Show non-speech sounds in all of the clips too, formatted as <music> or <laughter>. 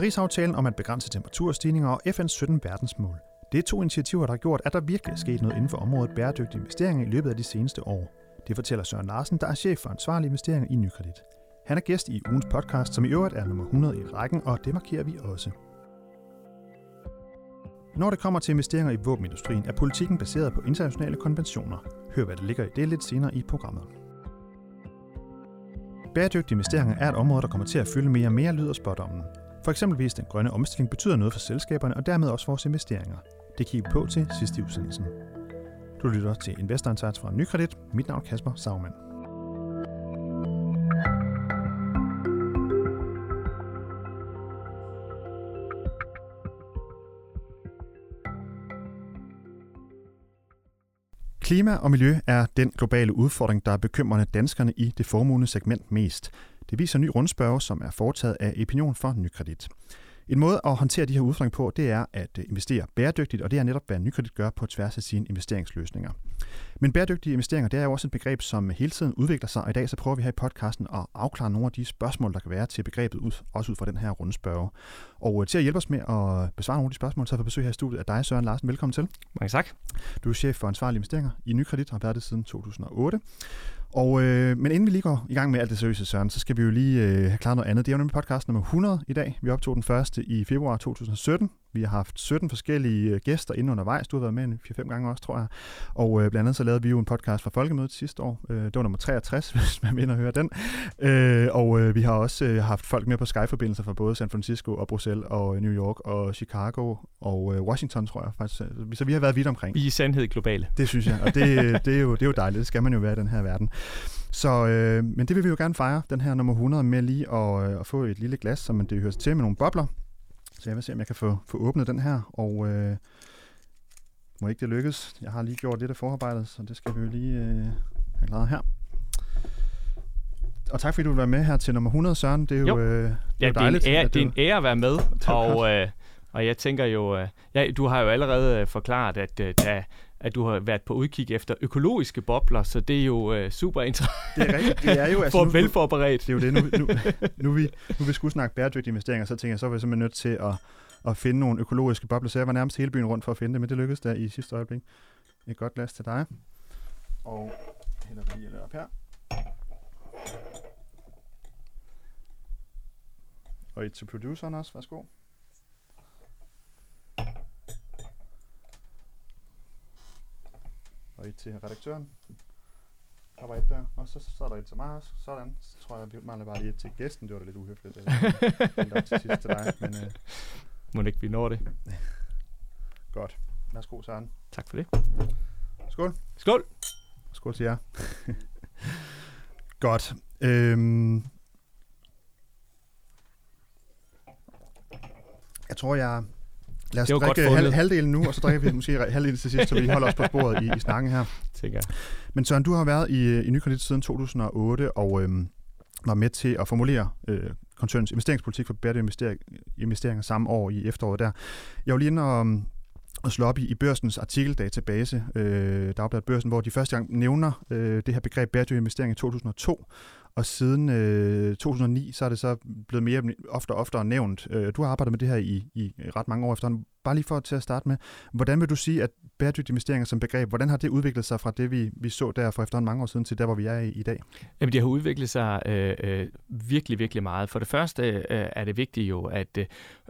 Paris-aftalen om at begrænse temperaturstigninger og FN's 17 verdensmål. Det er to initiativer, der har gjort, at der virkelig er sket noget inden for området bæredygtige investeringer i løbet af de seneste år. Det fortæller Søren Larsen, der er chef for ansvarlige investeringer i Nykredit. Han er gæst i ugens podcast, som i øvrigt er nummer 100 i rækken, og det markerer vi også. Når det kommer til investeringer i våbenindustrien, er politikken baseret på internationale konventioner. Hør, hvad der ligger i det lidt senere i programmet. Bæredygtige investeringer er et område, der kommer til at fylde mere og mere, lyder spådommen. For eksempelvis den grønne omstilling betyder noget for selskaberne og dermed også vores investeringer. Det kigger vi på til sidste i udsendelsen. Du lytter til Investor Insights fra Nykredit. Mit navn er Kasper Sagmann. Klima og miljø er den globale udfordring, der er bekymrende danskerne i det formuende segment mest. Det viser en ny rundspørge, som er foretaget af Opinion for Nykredit. En måde at håndtere de her udfordringer på, det er at investere bæredygtigt, og det er netop, hvad Nykredit gør på tværs af sine investeringsløsninger. Men bæredygtige investeringer, det er jo også et begreb, som hele tiden udvikler sig, og i dag så prøver vi her i podcasten at afklare nogle af de spørgsmål, der kan være til begrebet, også ud fra den her rundspørge. Og til at hjælpe os med at besvare nogle af de spørgsmål, så har vi besøg her i studiet af dig, Søren Larsen. Velkommen til. Mange tak. Du er chef for ansvarlige investeringer i Nykredit, har været det siden 2008. Og, øh, men inden vi lige går i gang med alt det seriøse, Søren, så skal vi jo lige øh, have klaret noget andet. Det er jo nemlig podcast nummer 100 i dag. Vi optog den første i februar 2017. Vi har haft 17 forskellige øh, gæster inde undervejs. Du har været med en 4-5 gange også, tror jeg. Og øh, blandt andet så lavede vi jo en podcast fra Folkemødet sidste år. Øh, det var nummer 63, <laughs> hvis man vil høre den. Øh, og øh, vi har også øh, haft folk med på Skype-forbindelser fra både San Francisco og Bruxelles og New York og Chicago og øh, Washington, tror jeg faktisk. Så vi har været vidt omkring. Er i sandhed globale. Det synes jeg, og det, det, er, jo, det er jo dejligt. Det skal man jo være i den her verden. Så, øh, men det vil vi jo gerne fejre, den her nummer 100, med lige at, øh, at få et lille glas, som det hører til med nogle bobler. Så jeg vil se, om jeg kan få, få åbnet den her, og øh, må ikke det lykkes. Jeg har lige gjort lidt af forarbejdet, så det skal vi jo lige øh, have klaret her. Og tak fordi du vil være med her til nummer 100, Søren. Det er jo, jo. Øh, det ja, er dejligt. Det er, en ære, det er en ære at være med, <laughs> og, øh, og jeg tænker jo, øh, ja, du har jo allerede øh, forklaret, at øh, da at du har været på udkig efter økologiske bobler, så det er jo øh, super interessant. Det er rigtigt. Det er jo <laughs> altså, For velforberedt. Det er jo det. Nu, nu, nu, vi, nu vi skulle snakke bæredygtige investeringer, så tænker jeg, så er vi simpelthen nødt til at, at finde nogle økologiske bobler. Så jeg var nærmest hele byen rundt for at finde det, men det lykkedes der i sidste øjeblik. Et godt glas til dig. Og hælder vi lige op her. Og et til produceren også. Værsgo. Og et til redaktøren. Der var et der, og så, så er der et til mig. Sådan. Så tror jeg, vi mangler bare lige et til gæsten. Det var da lidt uhøfligt. Det var <laughs> til sidst til dig. Men, øh, Må det ikke, vi når det. <laughs> Godt. Værsgo, Søren. Tak for det. Skål. Skål. Skål til jer. <laughs> Godt. Øhm, jeg tror, jeg Lad os det drikke halv, halvdelen nu, og så drikker vi måske halvdelen til sidst, så vi holder os på sporet i, i snakken her. Tænker Men Søren, du har været i, i Nykredit siden 2008, og øhm, var med til at formulere øh, koncernens investeringspolitik for bæredygtige investeringer samme år i efteråret der. Jeg var lige inde og, og slå op i, i børsens artikeldatabase, øh, Dagbladet Børsen, hvor de første gang nævner øh, det her begreb bæredygtig investering i 2002, og siden øh, 2009, så er det så blevet mere ofte og oftere nævnt. Øh, du har arbejdet med det her i, i ret mange år efterhånden. Bare lige for til at starte med, hvordan vil du sige, at bæredygtige investeringer som begreb, hvordan har det udviklet sig fra det, vi, vi så der for efterhånden mange år siden, til der, hvor vi er i, i dag? Jamen, det har udviklet sig øh, øh, virkelig, virkelig meget. For det første øh, er det vigtigt jo, at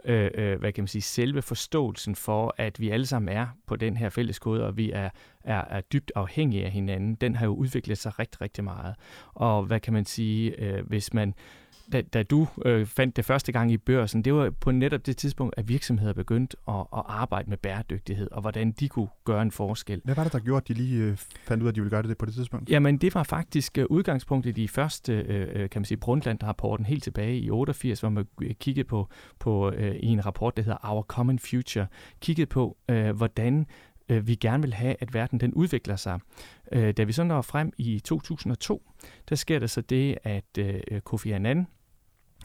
øh, øh, hvad kan man sige, selve forståelsen for, at vi alle sammen er på den her fælles kode, og vi er, er, er dybt afhængige af hinanden, den har jo udviklet sig rigtig, rigtig meget. Og hvad kan man sige, øh, hvis man da, da du øh, fandt det første gang i børsen, det var på netop det tidspunkt, at virksomheder begyndte at, at arbejde med bæredygtighed, og hvordan de kunne gøre en forskel. Hvad var det, der gjorde, at de lige øh, fandt ud af, at de ville gøre det på det tidspunkt? Jamen, det var faktisk øh, udgangspunktet i første, øh, øh kan man sige, Brundtland-rapporten helt tilbage i 88, hvor man kiggede på, på øh, i en rapport, der hedder Our Common Future, kiggede på, øh, hvordan øh, vi gerne vil have, at verden den udvikler sig. Øh, da vi så når frem i 2002, der sker der så det, at øh, Kofi Annan,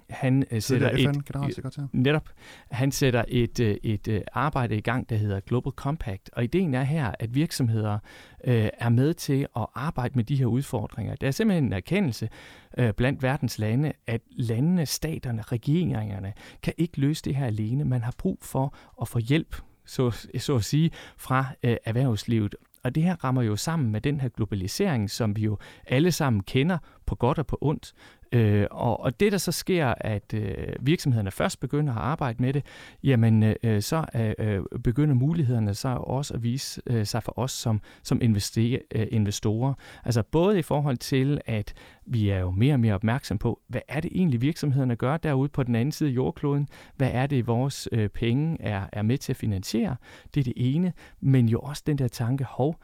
han øh, sætter et, netop, han sætter et, øh, et, et arbejde i gang, der hedder Global Compact, og ideen er her, at virksomheder øh, er med til at arbejde med de her udfordringer. Der er simpelthen en erkendelse øh, blandt verdens lande, at landene, staterne, regeringerne kan ikke løse det her alene. Man har brug for at få hjælp så, så at sige, fra øh, erhvervslivet. Og det her rammer jo sammen med den her globalisering, som vi jo alle sammen kender på godt og på ondt. Øh, og, og det, der så sker, at øh, virksomhederne først begynder at arbejde med det, jamen øh, så øh, begynder mulighederne så også at vise øh, sig for os som, som investere, øh, investorer. Altså både i forhold til, at vi er jo mere og mere opmærksom på, hvad er det egentlig virksomhederne gør derude på den anden side af jordkloden? Hvad er det, vores øh, penge er, er med til at finansiere? Det er det ene. Men jo også den der tanke, hov,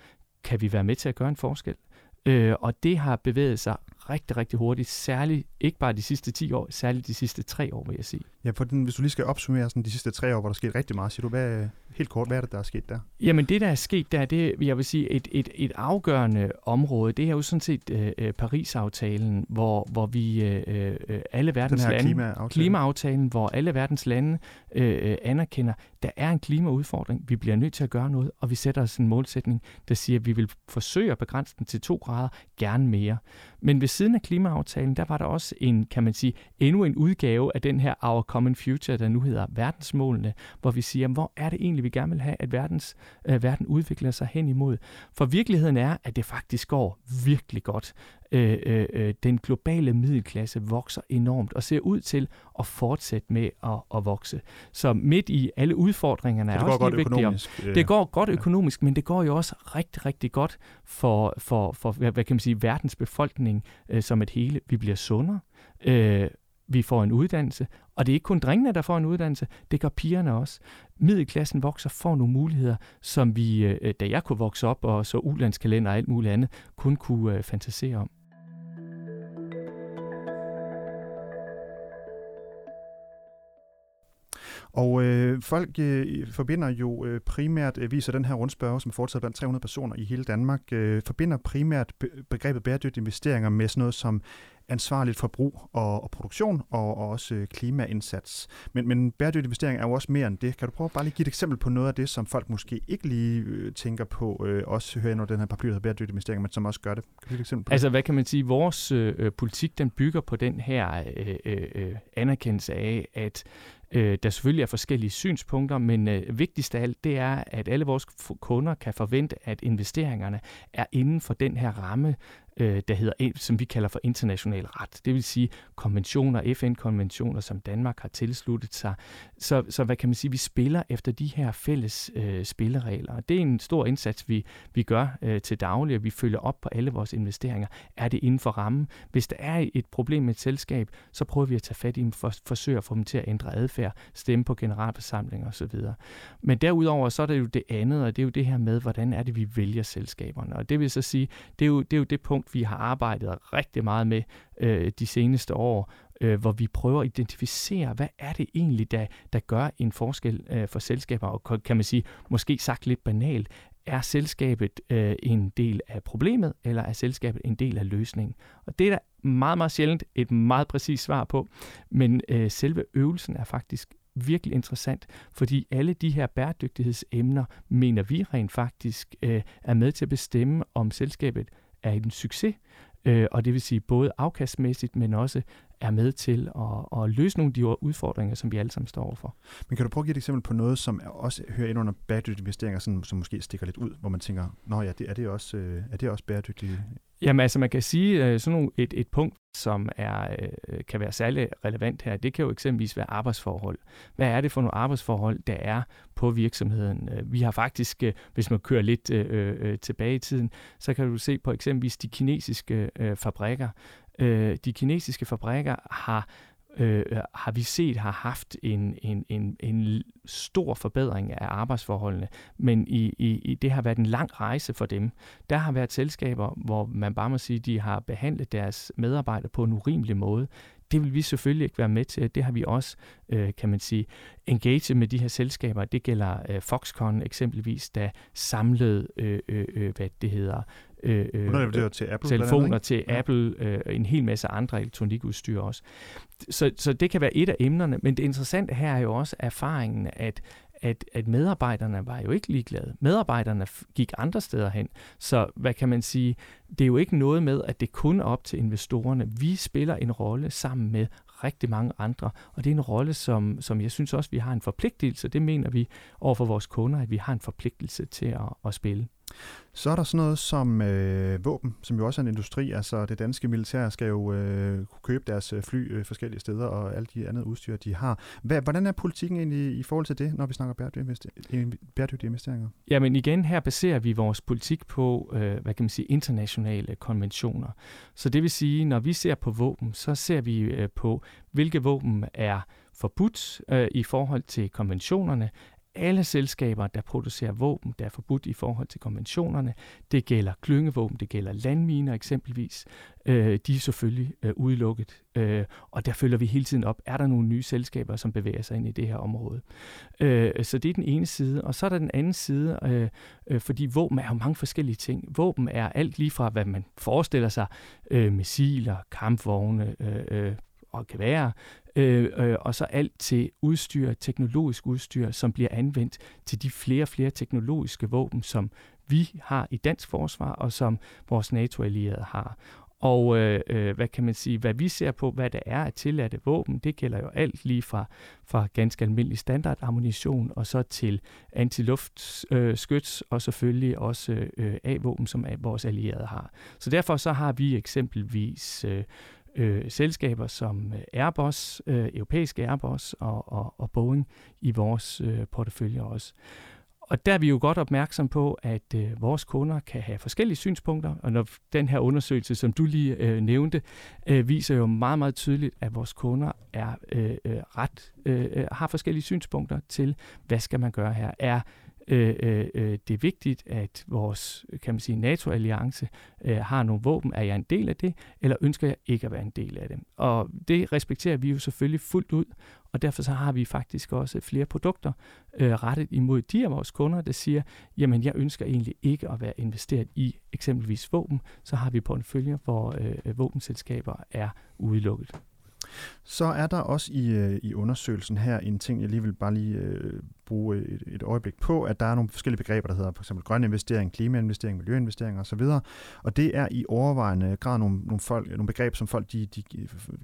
kan vi være med til at gøre en forskel? Øh, og det har bevæget sig rigtig, rigtig hurtigt, særligt ikke bare de sidste 10 år, særligt de sidste 3 år, vil jeg sige. Ja, for den, hvis du lige skal opsummere sådan de sidste 3 år, hvor der er sket rigtig meget, siger du, hvad, helt kort, hvad er det, der er sket der? Jamen det, der er sket der, det jeg vil sige, et, et, et afgørende område, det er jo sådan set øh, øh Paris-aftalen, hvor, hvor vi øh, øh, alle verdens lande, klima klimaaftalen, hvor alle verdens lande øh, anerkender, der er en klimaudfordring, vi bliver nødt til at gøre noget, og vi sætter os en målsætning, der siger, at vi vil forsøge at begrænse den til 2 grader, gerne mere. Men ved siden af klimaaftalen, der var der også en, kan man sige, endnu en udgave af den her Our Common Future, der nu hedder verdensmålene, hvor vi siger, hvor er det egentlig, vi gerne vil have, at verdens, øh, verden udvikler sig hen imod. For virkeligheden er, at det faktisk går virkelig godt. Øh, øh, øh, den globale middelklasse vokser enormt og ser ud til at fortsætte med at, at vokse. Så midt i alle udfordringerne er det også lige vigtigt. Øh, det går godt økonomisk, men det går jo også rigtig, rigtig godt for, for, for hvad, hvad kan man sige, verdens befolkning øh, som et hele. Vi bliver sundere. Øh, vi får en uddannelse, og det er ikke kun drengene, der får en uddannelse, det gør pigerne også. Middelklassen vokser, får nogle muligheder, som vi, øh, da jeg kunne vokse op og så ulandskalender og alt muligt andet, kun kunne øh, fantasere om. Og øh, folk øh, forbinder jo øh, primært, øh, viser den her rundspørg, som er fortsat blandt 300 personer i hele Danmark, øh, forbinder primært be- begrebet bæredygtige investeringer med sådan noget som ansvarligt forbrug og, og produktion og, og også øh, klimaindsats. Men, men bæredygtig investering er jo også mere end det. Kan du prøve bare lige give et eksempel på noget af det, som folk måske ikke lige øh, tænker på, øh, også hører ind under den her paraply, der bæredygtig investering, men som også gør det? Kan du et eksempel på altså, det? hvad kan man sige? Vores øh, politik, den bygger på den her øh, øh, øh anerkendelse af, at Øh, der selvfølgelig er forskellige synspunkter, men øh, vigtigst af alt, det er, at alle vores kunder kan forvente, at investeringerne er inden for den her ramme, øh, der hedder, som vi kalder for international ret. Det vil sige konventioner, FN-konventioner, som Danmark har tilsluttet sig. Så, så hvad kan man sige, vi spiller efter de her fælles øh, spilleregler. Det er en stor indsats, vi, vi gør øh, til daglig, og vi følger op på alle vores investeringer. Er det inden for rammen? Hvis der er et problem med et selskab, så prøver vi at tage fat i dem, for, forsøge at få dem til at ændre adfærd, stemme på generalforsamlinger osv. Men derudover, så er det jo det andet, og det er jo det her med, hvordan er det, vi vælger selskaberne. Og det vil så sige, det er jo det, er jo det punkt, vi har arbejdet rigtig meget med øh, de seneste år, øh, hvor vi prøver at identificere, hvad er det egentlig, der, der gør en forskel øh, for selskaber, og kan man sige, måske sagt lidt banalt, er selskabet øh, en del af problemet, eller er selskabet en del af løsningen? Og det er der meget, meget sjældent et meget præcist svar på, men øh, selve øvelsen er faktisk virkelig interessant, fordi alle de her bæredygtighedsemner, mener vi rent faktisk, øh, er med til at bestemme, om selskabet er en succes, øh, og det vil sige både afkastmæssigt, men også er med til at, at løse nogle af de udfordringer, som vi alle sammen står overfor. Men kan du prøve at give et eksempel på noget, som også hører ind under bæredygtige investeringer, sådan, som måske stikker lidt ud, hvor man tænker, nå ja, det, er, det også, øh, er det også bæredygtige Jamen altså, man kan sige, øh, sådan nogle, et, et punkt, som er, øh, kan være særlig relevant her, det kan jo eksempelvis være arbejdsforhold. Hvad er det for nogle arbejdsforhold, der er på virksomheden? Øh, vi har faktisk, hvis man kører lidt øh, tilbage i tiden, så kan du se på eksempelvis de kinesiske øh, fabrikker, øh, de kinesiske fabrikker har øh, har vi set har haft en, en, en, en stor forbedring af arbejdsforholdene, men i, i, i det har været en lang rejse for dem. Der har været selskaber, hvor man bare må sige, de har behandlet deres medarbejdere på en urimelig måde. Det vil vi selvfølgelig ikke være med til. Det har vi også, øh, kan man sige, engage med de her selskaber. Det gælder øh, Foxconn eksempelvis, der samlede, øh, øh, øh hvad det hedder, øh, øh, til Apple, telefoner til ja. Apple, øh, en hel masse andre elektronikudstyr også. Så, så det kan være et af emnerne, men det interessante her er jo også erfaringen, at at, at medarbejderne var jo ikke ligeglade. Medarbejderne gik andre steder hen. Så hvad kan man sige? Det er jo ikke noget med, at det kun er op til investorerne. Vi spiller en rolle sammen med rigtig mange andre, og det er en rolle, som, som jeg synes også, vi har en forpligtelse. Det mener vi over for vores kunder, at vi har en forpligtelse til at, at spille. Så er der sådan noget som øh, våben, som jo også er en industri. Altså det danske militær skal jo øh, kunne købe deres øh, fly øh, forskellige steder og alt de andet udstyr, de har. Hvad, hvordan er politikken egentlig i forhold til det, når vi snakker bæredygtige investeringer? Jamen igen, her baserer vi vores politik på, øh, hvad kan man sige, internationale konventioner. Så det vil sige, når vi ser på våben, så ser vi øh, på, hvilke våben er forbudt øh, i forhold til konventionerne, alle selskaber, der producerer våben, der er forbudt i forhold til konventionerne. Det gælder klyngevåben, det gælder landminer eksempelvis. Øh, de er selvfølgelig øh, udelukket, øh, og der følger vi hele tiden op. Er der nogle nye selskaber, som bevæger sig ind i det her område? Øh, så det er den ene side. Og så er der den anden side, øh, øh, fordi våben er jo mange forskellige ting. Våben er alt lige fra, hvad man forestiller sig, øh, missiler, kampvogne, øh, øh og geværer, øh, øh, og så alt til udstyr, teknologisk udstyr, som bliver anvendt til de flere og flere teknologiske våben, som vi har i dansk forsvar, og som vores NATO-allierede har. Og øh, øh, hvad kan man sige, hvad vi ser på, hvad der er af tilladte våben, det gælder jo alt lige fra, fra ganske almindelig standardammunition og så til antiluftskyts øh, og selvfølgelig også øh, A-våben, som vores allierede har. Så derfor så har vi eksempelvis øh, øh, selskaber som øh, Airbus, øh, europæiske Airbus og, og, og Boeing i vores øh, portefølje også. Og der er vi jo godt opmærksom på, at øh, vores kunder kan have forskellige synspunkter, og når den her undersøgelse, som du lige øh, nævnte, øh, viser jo meget, meget tydeligt, at vores kunder er øh, øh ret øh, øh, har forskellige synspunkter til, hvad skal man gøre her? Er Øh, øh, øh, det er vigtigt, at vores kan man sige, NATO-alliance øh, har nogle våben. Er jeg en del af det, eller ønsker jeg ikke at være en del af det? Og det respekterer vi jo selvfølgelig fuldt ud, og derfor så har vi faktisk også flere produkter øh, rettet imod de af vores kunder, der siger, jamen jeg ønsker egentlig ikke at være investeret i eksempelvis våben. Så har vi på en følge, hvor øh, øh, våbenselskaber er udelukket. Så er der også i, øh, i undersøgelsen her en ting, jeg lige vil bare lige øh, bruge et, et øjeblik på, at der er nogle forskellige begreber, der hedder for eksempel grøn investering, klimainvestering, miljøinvestering osv. Og det er i overvejende grad nogle, nogle, folk, nogle begreber, som folk de, de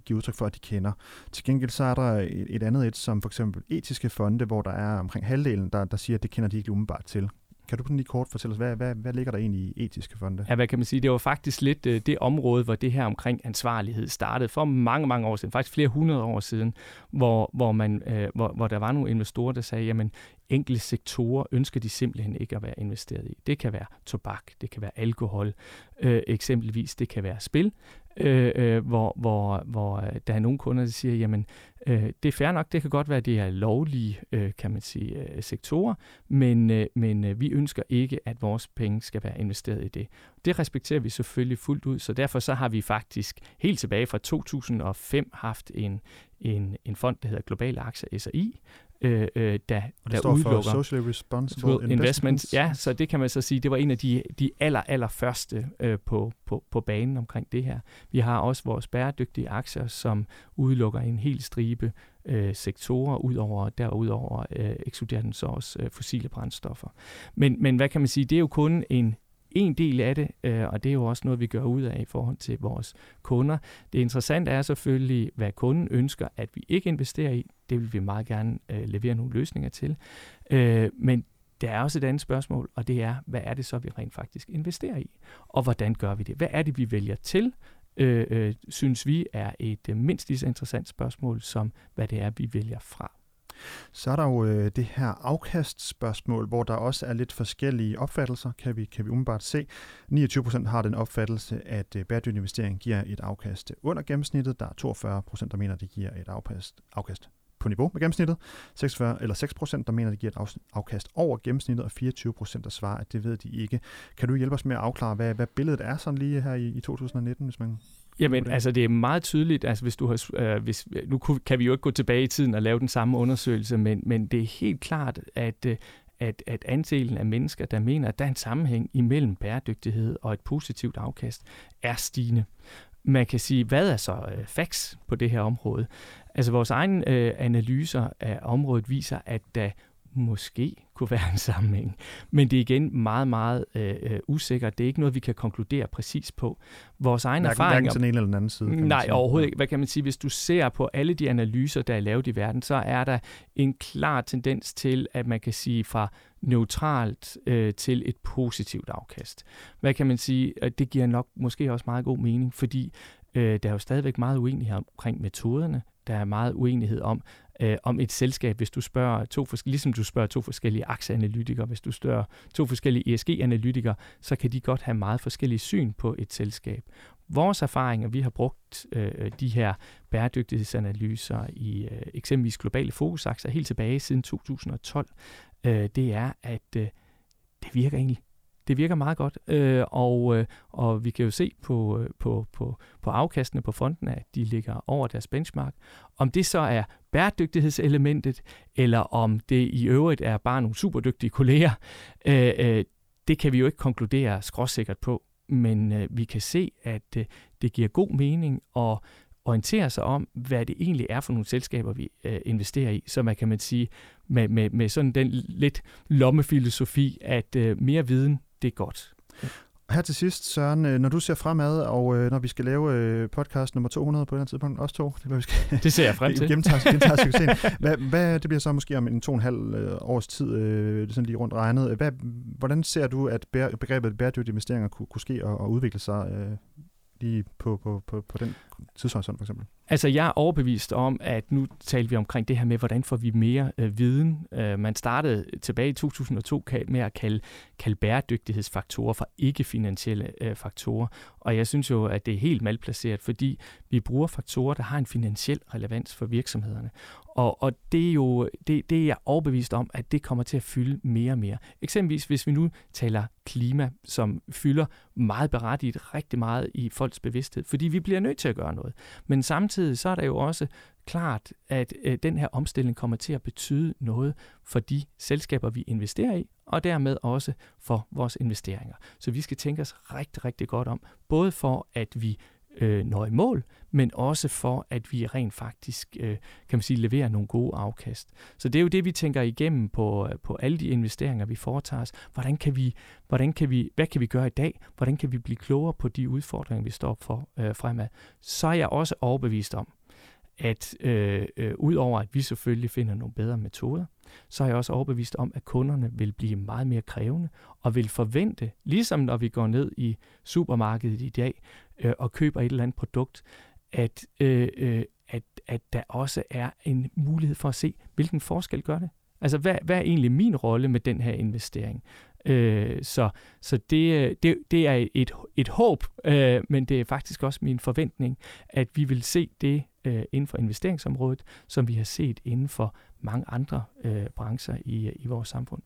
giver udtryk for, at de kender. Til gengæld så er der et, et andet et, som for eksempel etiske fonde, hvor der er omkring halvdelen, der, der siger, at det kender de ikke umiddelbart til. Kan du lige kort fortælle os, hvad, hvad, hvad ligger der egentlig i etiske fonde? Ja, hvad kan man sige? Det var faktisk lidt øh, det område, hvor det her omkring ansvarlighed startede for mange, mange år siden, faktisk flere hundrede år siden, hvor, hvor, man, øh, hvor, hvor der var nogle investorer, der sagde, jamen enkelte sektorer ønsker de simpelthen ikke at være investeret i. Det kan være tobak, det kan være alkohol, øh, eksempelvis det kan være spil, øh, øh, hvor, hvor, hvor øh, der er nogle kunder, der siger, jamen øh, det er fair nok, det kan godt være, det er lovlige, øh, kan man sige, øh, sektorer, men, øh, men øh, vi ønsker ikke, at vores penge skal være investeret i det. Det respekterer vi selvfølgelig fuldt ud, så derfor så har vi faktisk helt tilbage fra 2005 haft en, en, en fond, der hedder Global Aktier SRI, øh, øh, der, og det der står udelukker for Socially Responsible Investments. Investments. Ja, så det kan man så sige, det var en af de, de aller, aller første øh, på, på, på banen omkring det her. Vi har også vores bæredygtige aktier, som udelukker en hel stribe øh, sektorer, udover, derudover øh, ekskluderer den så også øh, fossile brændstoffer. Men, men hvad kan man sige, det er jo kun en en del af det, øh, og det er jo også noget, vi gør ud af i forhold til vores kunder. Det interessante er selvfølgelig, hvad kunden ønsker, at vi ikke investerer i. Det vil vi meget gerne øh, levere nogle løsninger til. Øh, men der er også et andet spørgsmål, og det er, hvad er det så, vi rent faktisk investerer i? Og hvordan gør vi det? Hvad er det, vi vælger til? Øh, øh, synes vi er et øh, mindst lige så interessant spørgsmål, som hvad det er, vi vælger fra. Så er der jo øh, det her afkastspørgsmål, hvor der også er lidt forskellige opfattelser, kan vi, kan vi umiddelbart se. 29 procent har den opfattelse, at øh, bæredygtig investering giver et afkast under gennemsnittet. Der er 42 procent, der mener, at det giver et afkast, afkast på niveau med gennemsnittet. 46, eller 6 procent, der mener, at det giver et afkast over gennemsnittet, og 24 procent, der svarer, at det ved de ikke. Kan du hjælpe os med at afklare, hvad, hvad billedet er sådan lige her i, i 2019, hvis man Jamen, altså det er meget tydeligt, altså hvis du har, øh, hvis, nu kan vi jo ikke gå tilbage i tiden og lave den samme undersøgelse, men, men det er helt klart, at, øh, at, at andelen af mennesker, der mener, at der er en sammenhæng imellem bæredygtighed og et positivt afkast, er stigende. Man kan sige, hvad er så øh, facts på det her område? Altså vores egne øh, analyser af området viser, at der måske kunne være en sammenhæng. Men det er igen meget, meget øh, øh usikkert. Det er ikke noget, vi kan konkludere præcis på. Vores egen erfaring... Hverken til den ene eller den anden side. Nej, sige. overhovedet ikke. Hvad kan man sige? Hvis du ser på alle de analyser, der er lavet i verden, så er der en klar tendens til, at man kan sige fra neutralt øh, til et positivt afkast. Hvad kan man sige? Det giver nok måske også meget god mening, fordi øh, der er jo stadigvæk meget uenighed omkring metoderne. Der er meget uenighed om, øh, om et selskab, hvis du spørger to forskellige, ligesom du spørger to forskellige aktieanalytikere, hvis du spørger to forskellige ESG-analytikere, så kan de godt have meget forskellige syn på et selskab. Vores erfaringer, vi har brugt øh, de her bæredygtighedsanalyser i øh, eksempelvis globale fokusaktier helt tilbage siden 2012, øh, det er, at øh, det virker egentlig det virker meget godt, øh, og, øh, og vi kan jo se på, øh, på, på, på afkastene på fonden, at de ligger over deres benchmark. Om det så er bæredygtighedselementet, eller om det i øvrigt er bare nogle superdygtige kolleger, øh, øh, det kan vi jo ikke konkludere skråsikkert på, men øh, vi kan se, at øh, det giver god mening at orientere sig om, hvad det egentlig er for nogle selskaber, vi øh, investerer i. Så man kan man sige, med, med, med sådan den lidt lommefilosofi, at øh, mere viden, det er godt. Her til sidst, Søren, øh, når du ser fremad, og øh, når vi skal lave øh, podcast nummer 200 på et tidspunkt, os to, <laughs> det, vi skal, det ser jeg frem til. <laughs> Gentager, gentager succesen. Hvad, hvad, det bliver så måske om en to og en halv års tid, øh, sådan lige rundt regnet. Hvad, hvordan ser du, at bære, begrebet bæredygtige investeringer kunne, kunne ske og, og udvikle sig øh, lige på, på, på, på den tidshorisont for eksempel? Altså, jeg er overbevist om, at nu taler vi omkring det her med, hvordan får vi mere øh, viden. Øh, man startede tilbage i 2002 med at kalde, kalde bæredygtighedsfaktorer for ikke-finansielle øh, faktorer. Og jeg synes jo, at det er helt malplaceret, fordi vi bruger faktorer, der har en finansiel relevans for virksomhederne. Og, og det er jo det, det er jeg overbevist om, at det kommer til at fylde mere og mere. Eksempelvis hvis vi nu taler klima, som fylder meget berettiget rigtig meget i folks bevidsthed, fordi vi bliver nødt til at gøre noget. Men samtidig så er der jo også klart, at øh, den her omstilling kommer til at betyde noget for de selskaber, vi investerer i, og dermed også for vores investeringer. Så vi skal tænke os rigtig, rigtig godt om, både for at vi øh, når i mål, men også for, at vi rent faktisk, øh, kan man sige, leverer nogle gode afkast. Så det er jo det, vi tænker igennem på, øh, på alle de investeringer, vi foretager os. Hvordan kan vi, hvordan kan vi, hvad kan vi gøre i dag? Hvordan kan vi blive klogere på de udfordringer, vi står for øh, fremad? Så er jeg også overbevist om, at øh, øh, udover at vi selvfølgelig finder nogle bedre metoder, så er jeg også overbevist om, at kunderne vil blive meget mere krævende og vil forvente, ligesom når vi går ned i supermarkedet i dag øh, og køber et eller andet produkt, at, øh, øh, at, at der også er en mulighed for at se, hvilken forskel gør det. Altså, hvad, hvad er egentlig min rolle med den her investering? Øh, så så det, øh, det, det er et, et håb, øh, men det er faktisk også min forventning, at vi vil se det øh, inden for investeringsområdet, som vi har set inden for mange andre øh, brancher i, i vores samfund.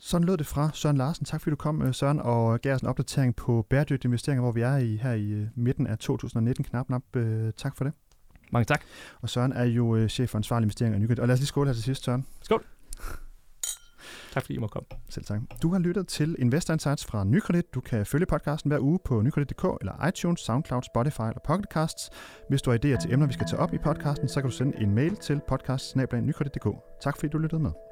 Sådan lød det fra Søren Larsen. Tak fordi du kom, øh, Søren, og gav os en opdatering på bæredygtige investeringer, hvor vi er i her i øh, midten af 2019. Knap, knap. Øh, tak for det. Mange tak. Og Søren er jo chef for ansvarlig investeringer i Nykredit. Og lad os lige skåle her til sidst, Søren. Skål. Tak fordi I må komme. Selv tak. Du har lyttet til Investor Insights fra Nykredit. Du kan følge podcasten hver uge på nykredit.dk eller iTunes, SoundCloud, Spotify eller Pocketcasts. Hvis du har idéer til emner, vi skal tage op i podcasten, så kan du sende en mail til podcast Tak fordi du lyttede med.